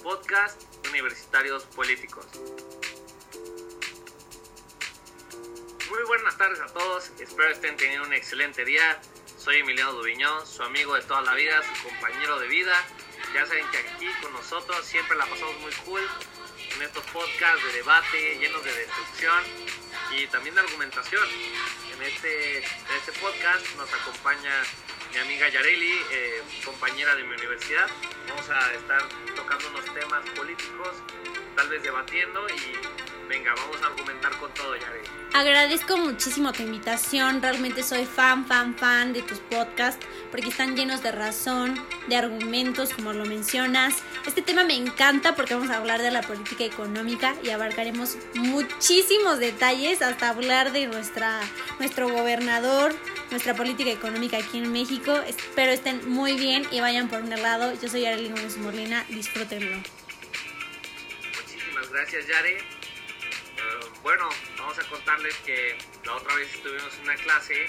Podcast Universitarios Políticos. Muy buenas tardes a todos, espero estén teniendo un excelente día. Soy Emiliano Dubiñón, su amigo de toda la vida, su compañero de vida. Ya saben que aquí con nosotros siempre la pasamos muy cool en estos podcasts de debate llenos de destrucción y también de argumentación. En este, en este podcast nos acompaña mi amiga Yareli, eh, compañera de mi universidad. Vamos a estar tocando unos temas políticos, tal vez debatiendo y venga, vamos a argumentar con todo, Yareli. Agradezco muchísimo tu invitación, realmente soy fan, fan, fan de tus podcasts porque están llenos de razón, de argumentos, como lo mencionas. Este tema me encanta porque vamos a hablar de la política económica y abarcaremos muchísimos detalles hasta hablar de nuestra, nuestro gobernador, nuestra política económica aquí en México. Espero estén muy bien y vayan por un lado. Yo soy Arely Gómez Molina, disfrútenlo. Muchísimas gracias, Yare. Uh, bueno, vamos a contarles que la otra vez estuvimos en una clase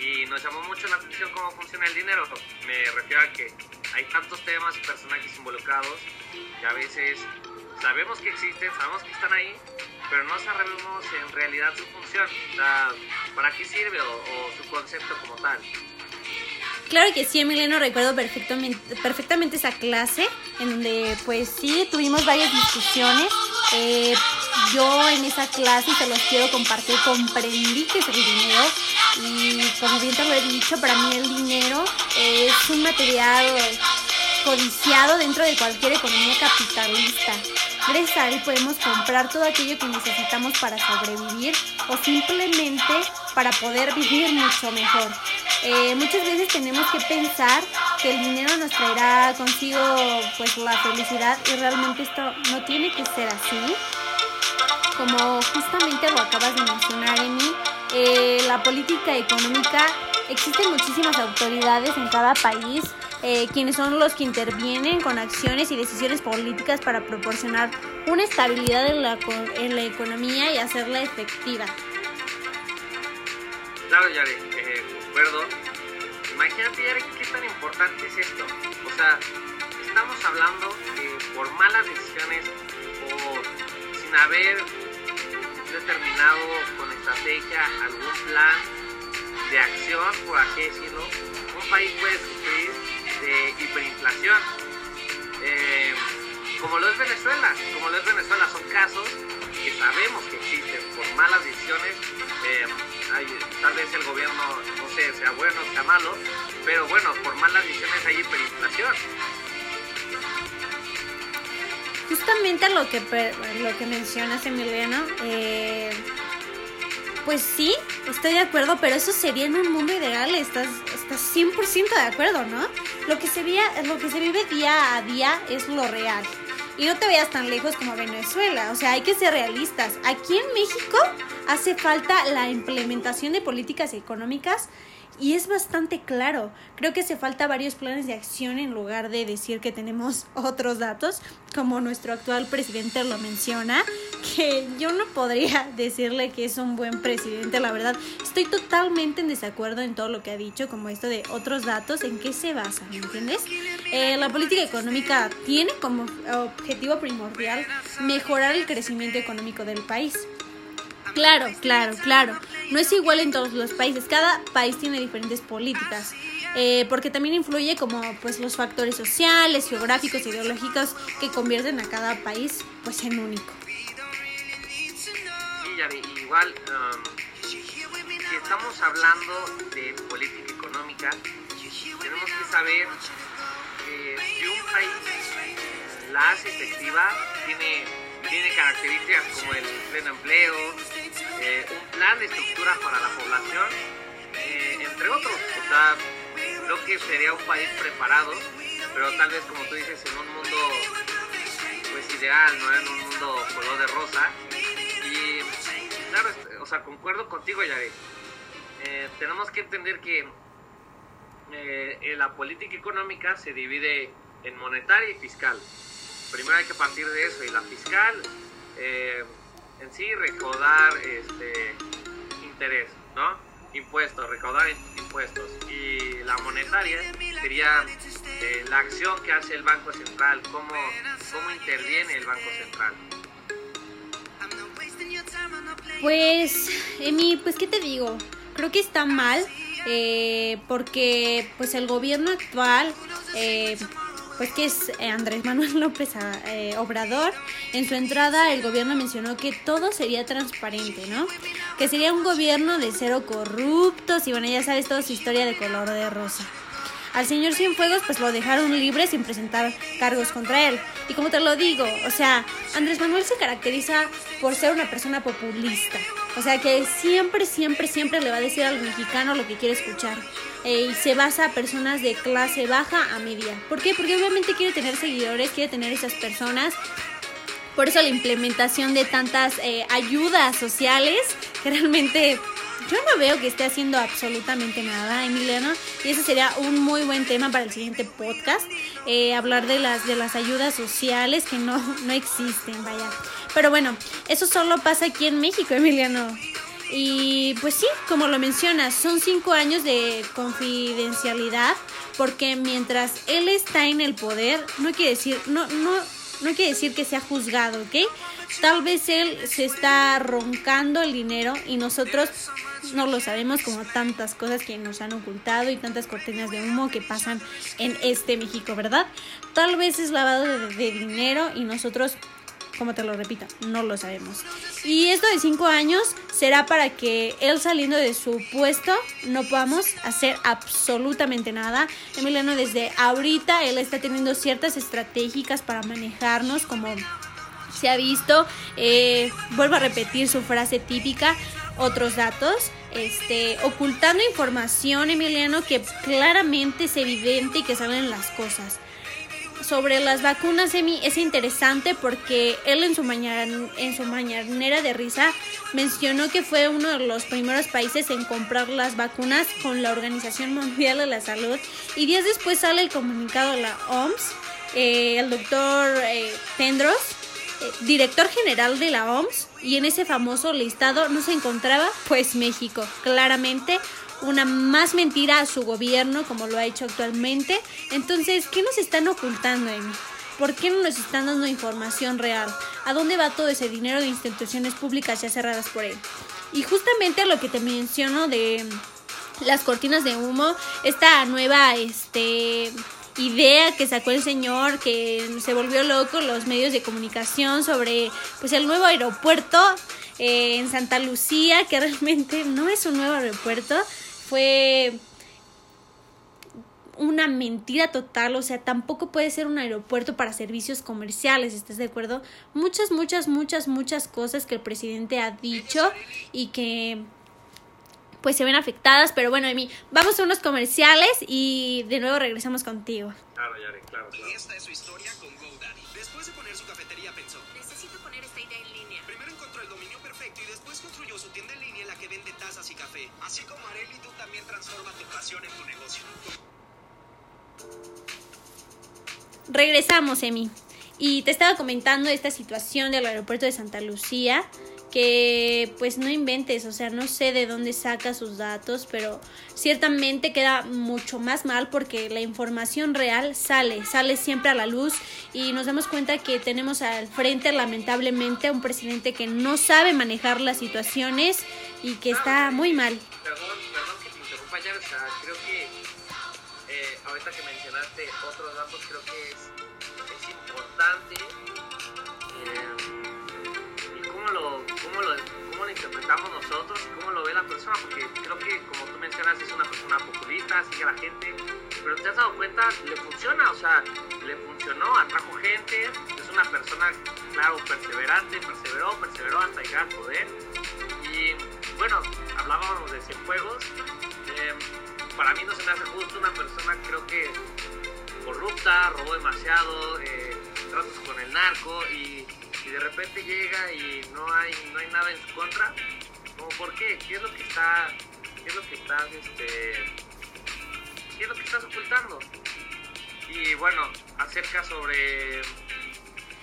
y nos llamó mucho la atención cómo funciona el dinero. Me refiero a que hay tantos temas y personajes involucrados que a veces sabemos que existen, sabemos que están ahí, pero no sabemos en realidad su función, o sea, para qué sirve o, o, su concepto como tal. Claro que sí, Emiliano, recuerdo perfectamente, perfectamente esa clase en donde pues sí, tuvimos varias discusiones. Eh, yo en esa clase, te los quiero compartir, comprendí que es el dinero y como bien te lo he dicho, para mí el dinero es un material codiciado dentro de cualquier economía capitalista. Gracias a él podemos comprar todo aquello que necesitamos para sobrevivir o simplemente para poder vivir mucho mejor. Eh, muchas veces tenemos que pensar que el dinero nos traerá consigo pues la felicidad y realmente esto no tiene que ser así. Como justamente lo acabas de mencionar, Emi, eh, la política económica, existen muchísimas autoridades en cada país eh, quienes son los que intervienen con acciones y decisiones políticas para proporcionar una estabilidad en la, economía y hacerla efectiva. Claro, Yare, eh, concuerdo. Imagínate, Yare, qué tan importante es esto. O sea, estamos hablando que por malas decisiones o sin haber determinado con estrategia algún plan de acción, por así decirlo, un país puede sufrir Eh, como lo es Venezuela, como lo es Venezuela, son casos que sabemos que existen por malas decisiones. Eh, tal vez el gobierno, no sé, sea bueno, sea malo, pero bueno, por malas decisiones hay hiperinflación. Justamente lo que, lo que mencionas, Emiliano, eh, pues sí, estoy de acuerdo, pero eso sería en un mundo ideal, estás, estás 100% de acuerdo, ¿no? Lo que, se veía, lo que se vive día a día es lo real. Y no te veas tan lejos como Venezuela, o sea, hay que ser realistas. Aquí en México hace falta la implementación de políticas económicas y es bastante claro. Creo que hace falta varios planes de acción en lugar de decir que tenemos otros datos, como nuestro actual presidente lo menciona, que yo no podría decirle que es un buen presidente, la verdad. Estoy totalmente en desacuerdo en todo lo que ha dicho, como esto de otros datos, en qué se basa, ¿me entiendes? Eh, la política económica tiene como objetivo primordial mejorar el crecimiento económico del país. Claro, claro, claro. No es igual en todos los países. Cada país tiene diferentes políticas. Eh, porque también influye como pues los factores sociales, geográficos, ideológicos que convierten a cada país pues en único. Sí, Yari, igual um, si estamos hablando de política económica, tenemos que saber que si un país la hace efectiva, tiene, tiene características como el pleno empleo, eh, un plan de estructura para la población, eh, entre otros. O sea, creo que sería un país preparado, pero tal vez como tú dices, en un mundo pues ideal, no en un mundo color de rosa. Y claro, o sea, concuerdo contigo, Yare. Eh, tenemos que entender que eh, la política económica se divide en monetaria y fiscal. Primero hay que partir de eso, y la fiscal en sí recaudar este interés, ¿no? impuestos, recaudar impuestos. Y la monetaria sería eh, la acción que hace el Banco Central, cómo, cómo interviene el Banco Central. Pues, Emi, pues qué te digo, creo que está mal eh, porque pues el gobierno actual eh, pues que es eh, Andrés Manuel López eh, Obrador, en su entrada el gobierno mencionó que todo sería transparente, ¿no? Que sería un gobierno de cero corruptos y bueno, ya sabes toda su historia de color de rosa. Al señor Cienfuegos pues lo dejaron libre sin presentar cargos contra él. Y como te lo digo, o sea, Andrés Manuel se caracteriza por ser una persona populista. O sea, que siempre, siempre, siempre le va a decir al mexicano lo que quiere escuchar. Eh, y se basa a personas de clase baja a media. ¿Por qué? Porque obviamente quiere tener seguidores, quiere tener esas personas. Por eso la implementación de tantas eh, ayudas sociales que realmente yo no veo que esté haciendo absolutamente nada, Emiliano, y ese sería un muy buen tema para el siguiente podcast, eh, hablar de las, de las ayudas sociales que no, no existen, vaya. Pero bueno, eso solo pasa aquí en México, Emiliano. Y pues sí, como lo mencionas, son cinco años de confidencialidad, porque mientras él está en el poder, no quiere decir, no, no, no quiere decir que sea juzgado, ¿ok? Tal vez él se está roncando el dinero y nosotros no lo sabemos como tantas cosas que nos han ocultado y tantas cortinas de humo que pasan en este México, ¿verdad? Tal vez es lavado de, dinero y nosotros como te lo repito, no lo sabemos. Y esto de cinco años será para que él saliendo de su puesto no podamos hacer absolutamente nada. Emiliano, desde ahorita él está teniendo ciertas estratégicas para manejarnos como se ha visto. Eh, vuelvo a repetir su frase típica, otros datos, este, ocultando información, Emiliano, que claramente es evidente y que saben las cosas. Sobre las vacunas, Emi, es interesante porque él en su, mañana, en su mañanera de risa mencionó que fue uno de los primeros países en comprar las vacunas con la Organización Mundial de la Salud y días después sale el comunicado de la OMS, eh, el doctor eh, Tendros director general de la OMS y en ese famoso listado no se encontraba pues México, claramente una más mentira a su gobierno como lo ha hecho actualmente. Entonces, ¿qué nos están ocultando, Amy? ¿Por qué no nos están dando información real? ¿A dónde va todo ese dinero de instituciones públicas ya cerradas por él? Y justamente lo que te menciono de las cortinas de humo, esta nueva este idea que sacó el señor que se volvió loco los medios de comunicación sobre pues el nuevo aeropuerto eh, en Santa Lucía que realmente no es un nuevo aeropuerto fue una mentira total, o sea, tampoco puede ser un aeropuerto para servicios comerciales, ¿estás de acuerdo? Muchas, muchas, muchas, muchas cosas que el presidente ha dicho y que pues se ven afectadas, pero bueno, Emi, vamos a unos comerciales y de nuevo regresamos contigo. Claro, Yari, claro, claro. Y esta es su historia con GoDaddy. Después de poner su cafetería pensó, necesito poner esta idea en línea. Primero encontró el dominio perfecto y después construyó su tienda en línea en la que vende tazas y café. Así como Areli, tú también transforma tu pasión en tu negocio. Regresamos, Emi. Y te estaba comentando esta situación del aeropuerto de Santa Lucía que pues no inventes, o sea, no sé de dónde saca sus datos, pero ciertamente queda mucho más mal porque la información real sale, sale siempre a la luz y nos damos cuenta que tenemos al frente lamentablemente a un presidente que no sabe manejar las situaciones y que está muy mal. Perdón, interpretamos nosotros cómo lo ve la persona, porque creo que como tú mencionas es una persona populista, sigue a la gente, pero te has dado cuenta, le funciona, o sea, le funcionó, atrajo gente, es una persona, claro, perseverante, perseveró, perseveró hasta llegar al poder. Y bueno, hablábamos de Cienfuegos, eh, para mí no se me hace justo una persona, creo que corrupta, robó demasiado, eh, tratos con el narco y de repente llega y no hay, no hay nada en su contra, como por qué, qué es lo que está, qué es lo que estás, este, qué es lo que estás ocultando. Y bueno, acerca sobre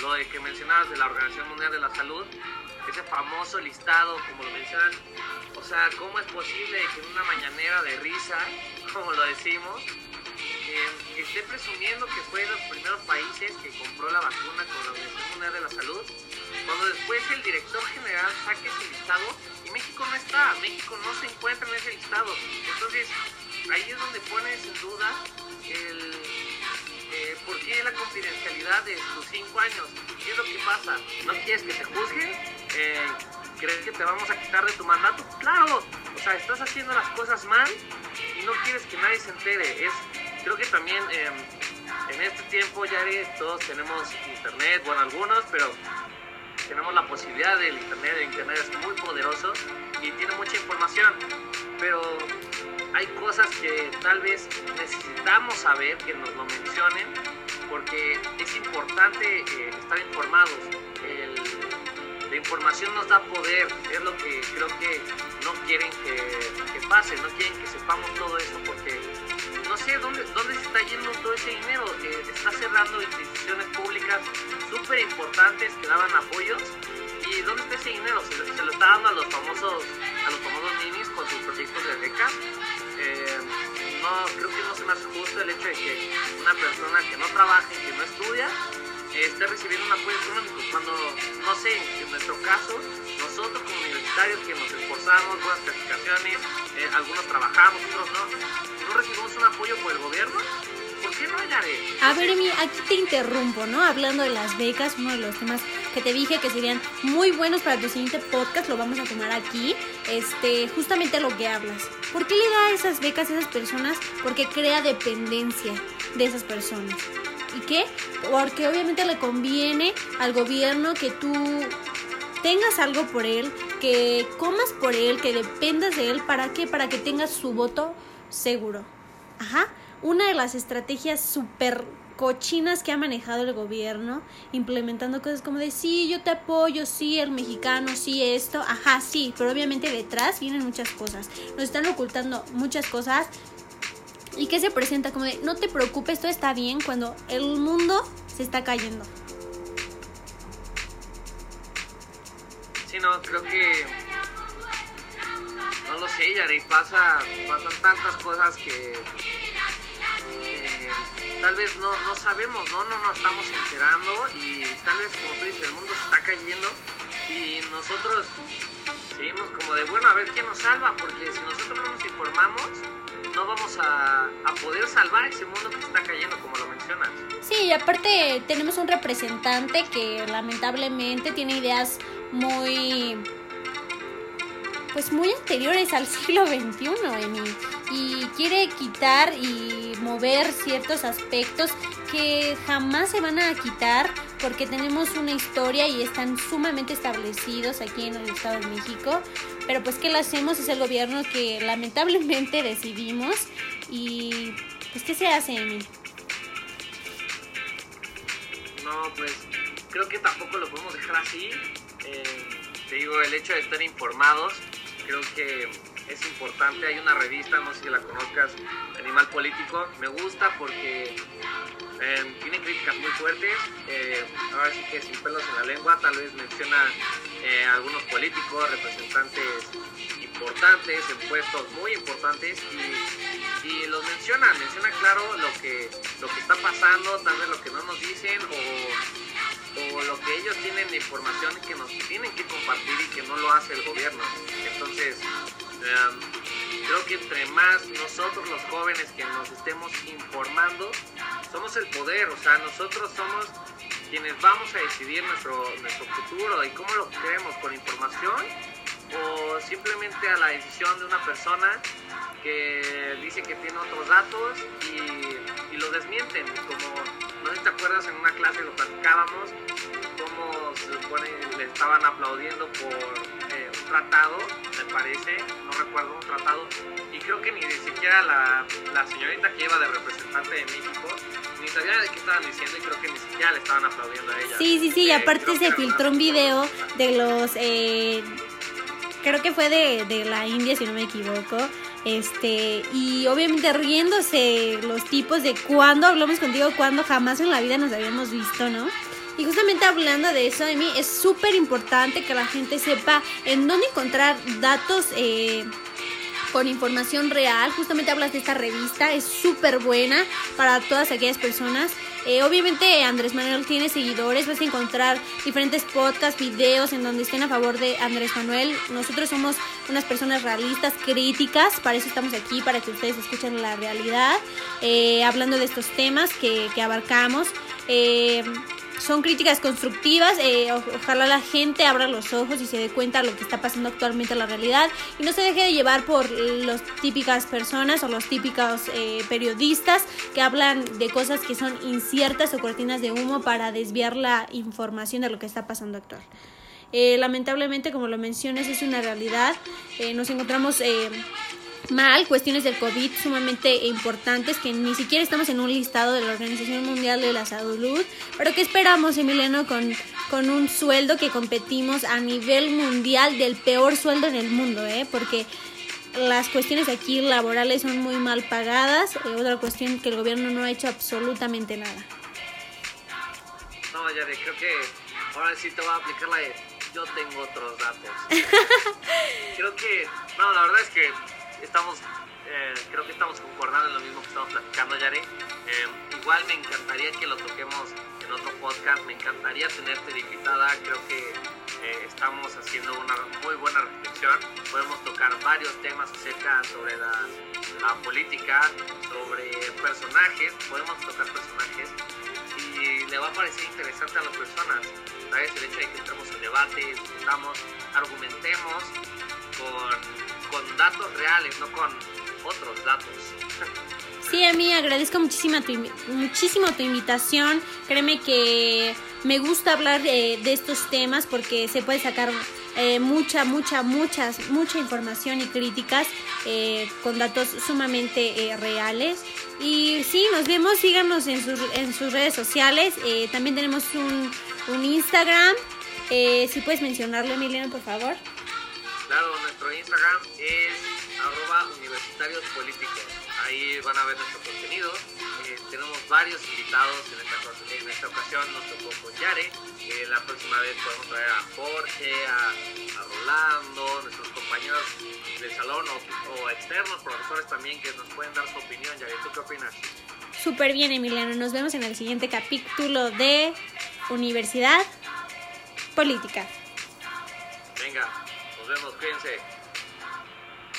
lo de que mencionabas de la Organización Mundial de la Salud, ese famoso listado, como lo mencionan, O sea, ¿cómo es posible que en una mañanera de risa, como lo decimos, esté presumiendo que fue de los primeros países que compró la vacuna con la Organización Mundial de la Salud, cuando después el director general saque ese listado y México no está, México no se encuentra en ese listado. Entonces, ahí es donde pones en duda el eh, por qué la confidencialidad de tus cinco años. ¿Qué es lo que pasa? ¿No quieres que te juzguen? Eh, ¿Crees que te vamos a quitar de tu mandato? Claro, o sea, estás haciendo las cosas mal y no quieres que nadie se entere. Es, creo que también em, en este tiempo, ya todos tenemos internet, bueno, algunos, pero tenemos la posibilidad del internet. El internet es muy poderoso y tiene mucha información, pero hay cosas que tal vez necesitamos saber, que nos lo mencionen, porque es importante eh, estar informados. la información nos da poder, es lo que creo que no quieren que, pase, no quieren que sepamos todo eso, porque sé dónde, se está yendo todo ese dinero. Eh, está cerrando instituciones públicas súper importantes que daban apoyos. ¿Y dónde está ese dinero? Se, se, lo está dando a los famosos a los famosos ninis con sus proyectos de beca eh, no, creo que no se me hace justo el hecho de que una persona que no trabaja y que no estudia eh, esté recibiendo un apoyo económico. Cuando, no sé, en nuestro caso, nosotros como universitarios que nos esforzamos, buenas calificaciones, eh, algunos trabajamos, otros no, no recibimos un apoyo por el gobierno, ¿Por qué no, A ver, Emi, aquí te interrumpo, ¿no? Hablando de las becas, uno de los temas que te dije que serían muy buenos para tu siguiente podcast, lo vamos a tomar aquí. Este, justamente lo que hablas. ¿Por qué le da esas becas a esas personas? Porque crea dependencia de esas personas. ¿Y qué? Porque obviamente le conviene al gobierno que tú tengas algo por él, que comas por él, que dependas de él. ¿Para qué? Para que tengas su voto seguro. Ajá una de las estrategias súper cochinas que ha manejado el gobierno, implementando cosas como de sí, yo te apoyo, sí, el mexicano, sí, esto, ajá, sí, pero obviamente detrás vienen muchas cosas. Nos están ocultando muchas cosas. ¿Y que se presenta? Como de, no te preocupes, todo está bien cuando el mundo se está cayendo. No, creo que. No lo sé, Yari, pasa, pasan tantas cosas que tal vez no, no sabemos, ¿no? No nos estamos enterando y tal vez, como tú dices, el mundo está cayendo y nosotros seguimos como de, bueno, a ver quién nos salva, porque si nosotros no nos informamos, no vamos a, a poder salvar ese mundo que está cayendo, como lo mencionas. Sí, y aparte tenemos un representante que lamentablemente tiene ideas muy pues muy anteriores al siglo XXI, Emi, y quiere quitar y mover ciertos aspectos que jamás se van a quitar porque tenemos una historia y están sumamente establecidos aquí en el Estado de México. Pero pues ¿qué lo hacemos? Es el gobierno que lamentablemente decidimos y pues ¿qué se hace, Emi? No, pues creo que tampoco lo podemos dejar así. Eh, te digo, el hecho de estar informados creo que es importante. Hay una revista, no sé si la conozcas, Animal Político. Me gusta porque em, tiene críticas muy fuertes. Eh, ahora sí que sin pelos en la lengua, tal vez menciona eh, algunos políticos, representantes importantes, en puestos muy importantes y, los menciona, menciona claro lo que, lo que está pasando, tal vez lo que no nos dicen o ellos tienen información que nos tienen que compartir y que no lo hace el gobierno. Entonces, em, creo que entre más nosotros los jóvenes que nos estemos informando, somos el poder, o sea, nosotros somos quienes vamos a decidir nuestro, nuestro futuro y cómo lo queremos, con información o simplemente a la decisión de una persona que dice que tiene otros datos y, lo desmienten, como no te acuerdas en una clase lo platicábamos, se supone le estaban aplaudiendo por eh, un tratado, me parece, no recuerdo un tratado, y creo que ni siquiera la, la señorita que iba de representante de México ni sabía de qué estaban diciendo y creo que ni siquiera le estaban aplaudiendo a ella. Sí, sí, sí, y eh, aparte se filtró un video de los... Eh, creo que fue de, de la India, si no me equivoco, este, y obviamente riéndose los tipos de cuando hablamos contigo, cuando jamás en la vida nos habíamos visto, ¿no? Y justamente hablando de eso, de mí es súper importante que la gente sepa en dónde encontrar datos eh, con información real. Justamente hablas de esta revista, es súper buena para todas aquellas personas. Eh, obviamente Andrés Manuel tiene seguidores, vas a encontrar diferentes podcasts, videos en donde estén a favor de Andrés Manuel. Nosotros somos unas personas realistas, críticas, para eso estamos aquí, para que ustedes escuchen la realidad, eh, hablando de estos temas que, abarcamos. Son críticas constructivas. Eh, ojalá la gente abra los ojos y se dé cuenta de lo que está pasando actualmente en la realidad y no se deje de llevar por las típicas personas o los típicos eh, periodistas que hablan de cosas que son inciertas o cortinas de humo para desviar la información de lo que está pasando actual. Eh, lamentablemente, como lo mencionas, es una realidad. nos encontramos mal, cuestiones del COVID sumamente importantes que ni siquiera estamos en un listado de la Organización Mundial de la Salud, pero que esperamos, Emiliano, con, con un sueldo que competimos a nivel mundial del peor sueldo en el mundo, ¿eh? porque las cuestiones aquí laborales son muy mal pagadas, eh, otra cuestión que el gobierno no ha hecho absolutamente nada. No, Yare, creo que ahora sí te voy a aplicar la de yo tengo otros datos. creo que, no, la verdad es que estamos, eh, creo que estamos concordando en lo mismo que estamos platicando, Yare. Eh, igual me encantaría que lo toquemos en otro podcast, me encantaría tenerte de invitada, creo que eh, estamos haciendo una muy buena reflexión, podemos tocar varios temas acerca sobre la, política, sobre personajes, podemos tocar personajes y le va a parecer interesante a las personas, ¿sabes? El hecho de que entremos en debate, discutamos, argumentemos con con datos reales, no con otros datos. Sí, a mí agradezco muchísimo tu, muchísimo tu invitación. Créeme que me gusta hablar de, estos temas porque se puede sacar eh, mucha, mucha, muchas, mucha información y críticas eh, con datos sumamente eh, reales. Y sí, nos vemos, síganos en sus, en sus redes sociales. también tenemos un, un Instagram. si puedes mencionarlo, Emiliano, por favor. Claro, nuestro Instagram es arroba universitarios políticos. Ahí van a ver nuestro contenido. Eh, tenemos varios invitados en esta, en esta ocasión. Nos tocó con Yare. Eh, la próxima vez podemos traer a Jorge, a, Rolando, nuestros compañeros del salón o, o, externos, profesores también que nos pueden dar su opinión. Yare, ¿tú qué opinas? Súper bien, Emiliano. Nos vemos en el siguiente capítulo de Universidad Política. Venga vemos, cuídense.